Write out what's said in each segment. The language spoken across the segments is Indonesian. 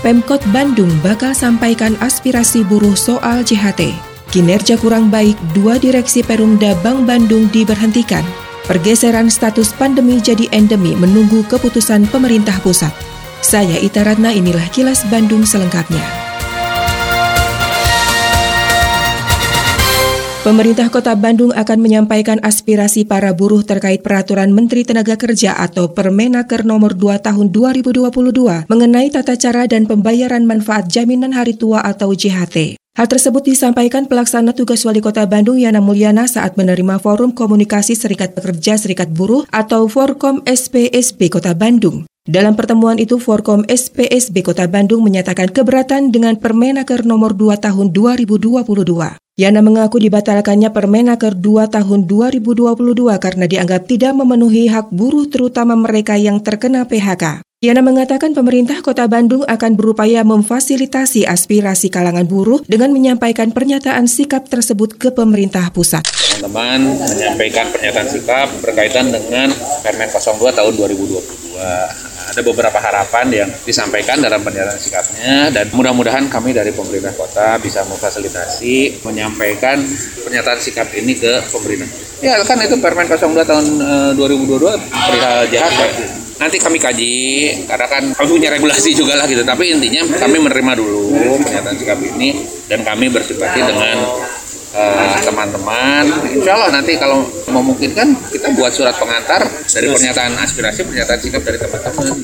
Pemkot Bandung bakal sampaikan aspirasi buruh soal JHT. Kinerja kurang baik, dua direksi Perumda Bank Bandung diberhentikan. Pergeseran status pandemi jadi endemi menunggu keputusan pemerintah pusat. Saya Ita Ratna, inilah kilas Bandung selengkapnya. Pemerintah Kota Bandung akan menyampaikan aspirasi para buruh terkait peraturan Menteri Tenaga Kerja atau Permenaker nomor 2 tahun 2022 mengenai tata cara dan pembayaran manfaat jaminan hari tua atau JHT. Hal tersebut disampaikan pelaksana tugas Wali Kota Bandung Yana Mulyana saat menerima Forum Komunikasi Serikat Pekerja Serikat Buruh atau Forkom SPSB Kota Bandung. Dalam pertemuan itu, Forkom SPSB Kota Bandung menyatakan keberatan dengan Permenaker nomor 2 tahun 2022. Yana mengaku dibatalkannya Permenaker 2 tahun 2022 karena dianggap tidak memenuhi hak buruh terutama mereka yang terkena PHK. Yana mengatakan pemerintah kota Bandung akan berupaya memfasilitasi aspirasi kalangan buruh dengan menyampaikan pernyataan sikap tersebut ke pemerintah pusat. Teman-teman menyampaikan pernyataan sikap berkaitan dengan Permen 02 tahun 2022 ada beberapa harapan yang disampaikan dalam pernyataan sikapnya dan mudah-mudahan kami dari pemerintah kota bisa memfasilitasi menyampaikan pernyataan sikap ini ke pemerintah. Ya kan itu Permen 02 tahun e, 2022 perihal jahat ya. Nanti kami kaji karena kan kami punya regulasi juga lah gitu. Tapi intinya kami menerima dulu pernyataan sikap ini dan kami bersimpati dengan Eh, teman-teman. Uh, Insya Allah nanti kalau memungkinkan kita buat surat pengantar dari pernyataan aspirasi, pernyataan sikap dari teman-teman.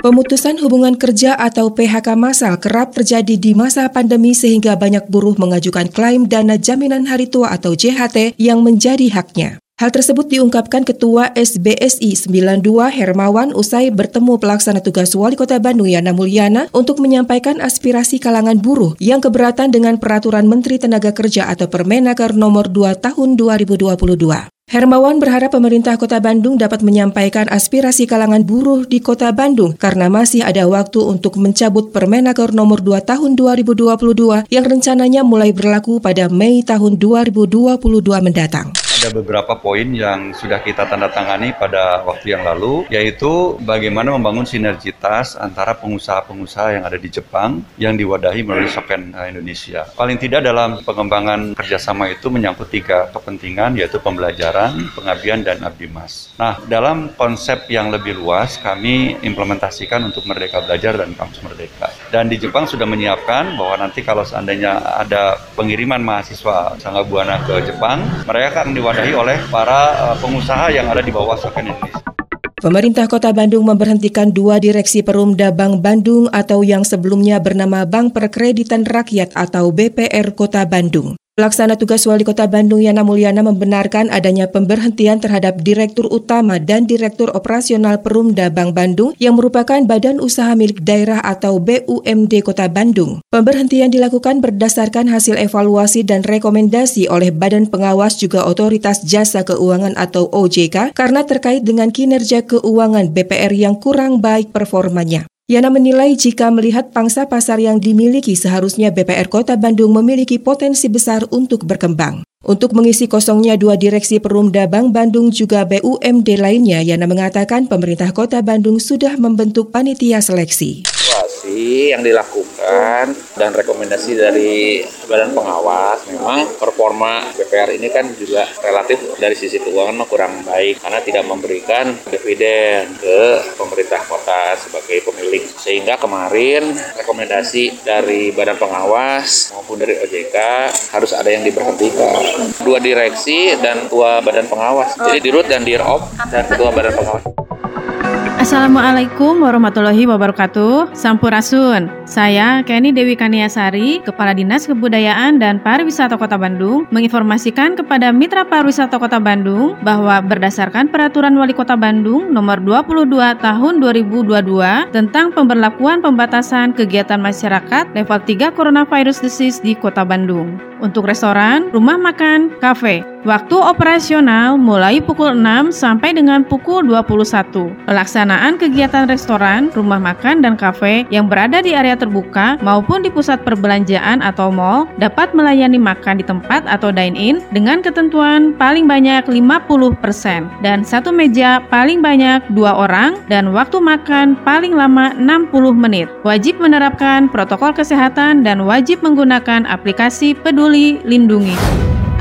Pemutusan hubungan kerja atau PHK massal kerap terjadi di masa pandemi sehingga banyak buruh mengajukan klaim dana jaminan hari tua atau JHT yang menjadi haknya. Hal tersebut diungkapkan Ketua SBSI 92 Hermawan usai bertemu pelaksana tugas Wali Kota Bandung Yana Mulyana untuk menyampaikan aspirasi kalangan buruh yang keberatan dengan peraturan Menteri Tenaga Kerja atau Permenaker nomor 2 tahun 2022. Hermawan berharap pemerintah Kota Bandung dapat menyampaikan aspirasi kalangan buruh di Kota Bandung karena masih ada waktu untuk mencabut Permenaker nomor 2 tahun 2022 yang rencananya mulai berlaku pada Mei tahun 2022 mendatang ada beberapa poin yang sudah kita tanda tangani pada waktu yang lalu, yaitu bagaimana membangun sinergitas antara pengusaha-pengusaha yang ada di Jepang yang diwadahi melalui Soken eh, Indonesia. Paling tidak dalam pengembangan kerjasama itu menyangkut tiga kepentingan, yaitu pembelajaran, pengabdian, dan abdi mas. Nah, dalam konsep yang lebih luas, kami implementasikan untuk Merdeka Belajar dan Kampus Merdeka. Dan di Jepang sudah menyiapkan bahwa nanti kalau seandainya ada pengiriman mahasiswa Sangga Buana ke Jepang, mereka akan diwadahi diwadahi oleh para uh, pengusaha yang ada di bawah Soken Indonesia. Pemerintah Kota Bandung memberhentikan dua direksi Perumda Bank Bandung atau yang sebelumnya bernama Bank Perkreditan Rakyat atau BPR Kota Bandung. Pelaksana tugas Wali Kota Bandung Yana Mulyana membenarkan adanya pemberhentian terhadap Direktur Utama dan Direktur Operasional Perumda Bank Bandung yang merupakan badan usaha milik daerah atau BUMD Kota Bandung. Pemberhentian dilakukan berdasarkan hasil evaluasi dan rekomendasi oleh Badan Pengawas juga Otoritas Jasa Keuangan atau OJK karena terkait dengan kinerja keuangan BPR yang kurang baik performanya. Yana menilai jika melihat pangsa pasar yang dimiliki seharusnya BPR Kota Bandung memiliki potensi besar untuk berkembang. Untuk mengisi kosongnya dua direksi Perumda Bank Bandung juga BUMD lainnya, Yana mengatakan pemerintah Kota Bandung sudah membentuk panitia seleksi. Evaluasi yang dilakukan dan rekomendasi dari badan pengawas memang performa BPR ini kan juga relatif dari sisi keuangan kurang baik karena tidak memberikan dividen ke pemerintah kota sebagai pemilik. Sehingga kemarin rekomendasi dari badan pengawas maupun dari OJK harus ada yang diberhentikan dua direksi dan dua badan pengawas jadi dirut dan dirop dan ketua badan pengawas Assalamualaikum warahmatullahi wabarakatuh. Sampurasun. Saya Kenny Dewi Kaniasari, Kepala Dinas Kebudayaan dan Pariwisata Kota Bandung, menginformasikan kepada Mitra Pariwisata Kota Bandung bahwa berdasarkan Peraturan Wali Kota Bandung Nomor 22 Tahun 2022 tentang pemberlakuan pembatasan kegiatan masyarakat level 3 Coronavirus Disease di Kota Bandung. Untuk restoran, rumah makan, kafe, Waktu operasional mulai pukul 6 sampai dengan pukul 21. Pelaksanaan kegiatan restoran, rumah makan, dan kafe yang berada di area terbuka maupun di pusat perbelanjaan atau mall dapat melayani makan di tempat atau dine-in dengan ketentuan paling banyak 50% dan satu meja paling banyak dua orang dan waktu makan paling lama 60 menit. Wajib menerapkan protokol kesehatan dan wajib menggunakan aplikasi Peduli Lindungi.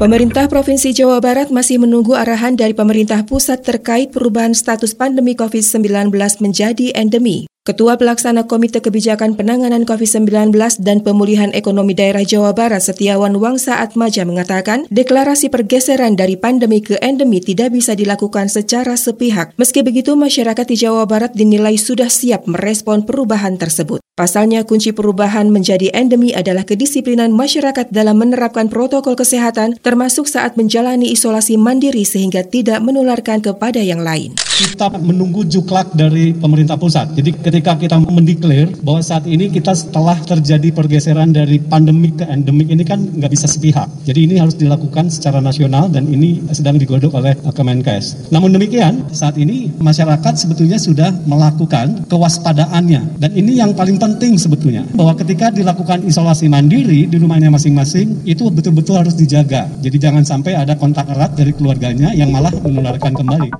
Pemerintah Provinsi Jawa Barat masih menunggu arahan dari pemerintah pusat terkait perubahan status pandemi COVID-19 menjadi endemi. Ketua Pelaksana Komite Kebijakan Penanganan COVID-19 dan Pemulihan Ekonomi Daerah Jawa Barat Setiawan Wangsa Atmaja mengatakan, deklarasi pergeseran dari pandemi ke endemi tidak bisa dilakukan secara sepihak. Meski begitu, masyarakat di Jawa Barat dinilai sudah siap merespon perubahan tersebut. Pasalnya, kunci perubahan menjadi endemi adalah kedisiplinan masyarakat dalam menerapkan protokol kesehatan, termasuk saat menjalani isolasi mandiri sehingga tidak menularkan kepada yang lain. Kita menunggu juklak dari pemerintah pusat. Jadi ketika kita mendeklar bahwa saat ini kita setelah terjadi pergeseran dari pandemik ke endemik ini kan nggak bisa sepihak. Jadi ini harus dilakukan secara nasional dan ini sedang digodok oleh Kemenkes. Namun demikian, saat ini masyarakat sebetulnya sudah melakukan kewaspadaannya. Dan ini yang paling penting sebetulnya, bahwa ketika dilakukan isolasi mandiri di rumahnya masing-masing, itu betul-betul harus dijaga. Jadi jangan sampai ada kontak erat dari keluarganya yang malah menularkan kembali.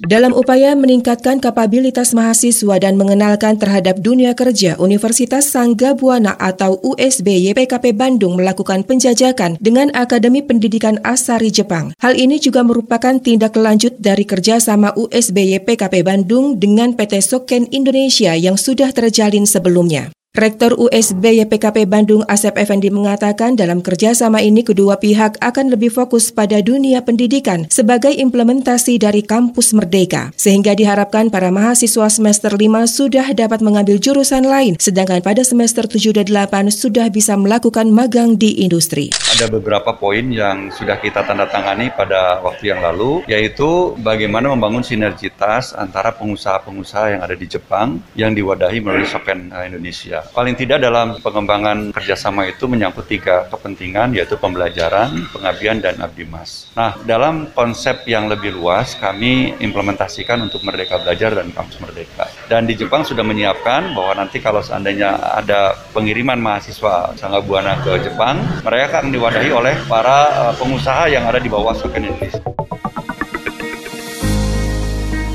Dalam upaya meningkatkan kapabilitas mahasiswa dan mengenalkan terhadap dunia kerja, Universitas Sangga Buana atau USB YPKP Bandung melakukan penjajakan dengan Akademi Pendidikan Asari Jepang. Hal ini juga merupakan tindak lanjut dari kerjasama USB YPKP Bandung dengan PT Soken Indonesia yang sudah terjalin sebelumnya. Rektor USB YPKP Bandung Asep Effendi mengatakan dalam kerjasama ini kedua pihak akan lebih fokus pada dunia pendidikan sebagai implementasi dari kampus merdeka. Sehingga diharapkan para mahasiswa semester 5 sudah dapat mengambil jurusan lain, sedangkan pada semester 7 dan 8 sudah bisa melakukan magang di industri. Ada beberapa poin yang sudah kita tanda tangani pada waktu yang lalu, yaitu bagaimana membangun sinergitas antara pengusaha-pengusaha yang ada di Jepang yang diwadahi melalui Soken eh, Indonesia. Paling tidak dalam pengembangan kerjasama itu menyangkut tiga kepentingan yaitu pembelajaran, pengabdian, dan abdi mas. Nah, dalam konsep yang lebih luas kami implementasikan untuk Merdeka Belajar dan Kampus Merdeka. Dan di Jepang sudah menyiapkan bahwa nanti kalau seandainya ada pengiriman mahasiswa Sangga Buana ke Jepang, mereka akan diwadahi oleh para eh, pengusaha yang ada di bawah Soken Indonesia.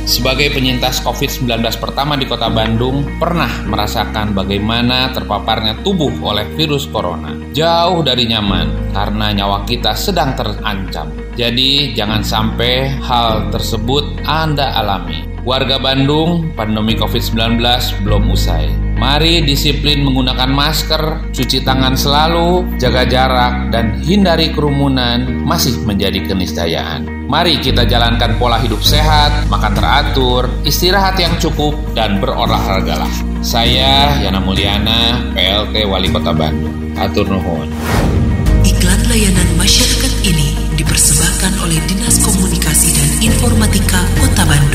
Sebagai penyintas COVID-19 pertama di kota Bandung, pernah merasakan bagaimana terpaparnya tubuh oleh virus corona. Jauh dari nyaman, karena nyawa kita sedang terancam. Jadi, jangan sampai hal tersebut Anda alami. Warga Bandung, pandemi COVID-19 belum usai. Mari disiplin menggunakan masker, cuci tangan selalu, jaga jarak, dan hindari kerumunan masih menjadi keniscayaan. Mari kita jalankan pola hidup sehat, makan teratur, istirahat yang cukup, dan berolahragalah. Saya Yana Mulyana, PLT Wali Kota Bandung. Atur nuhun. Iklan layanan masyarakat ini dipersembahkan oleh Dinas Komunikasi dan Informatika Kota Bandung.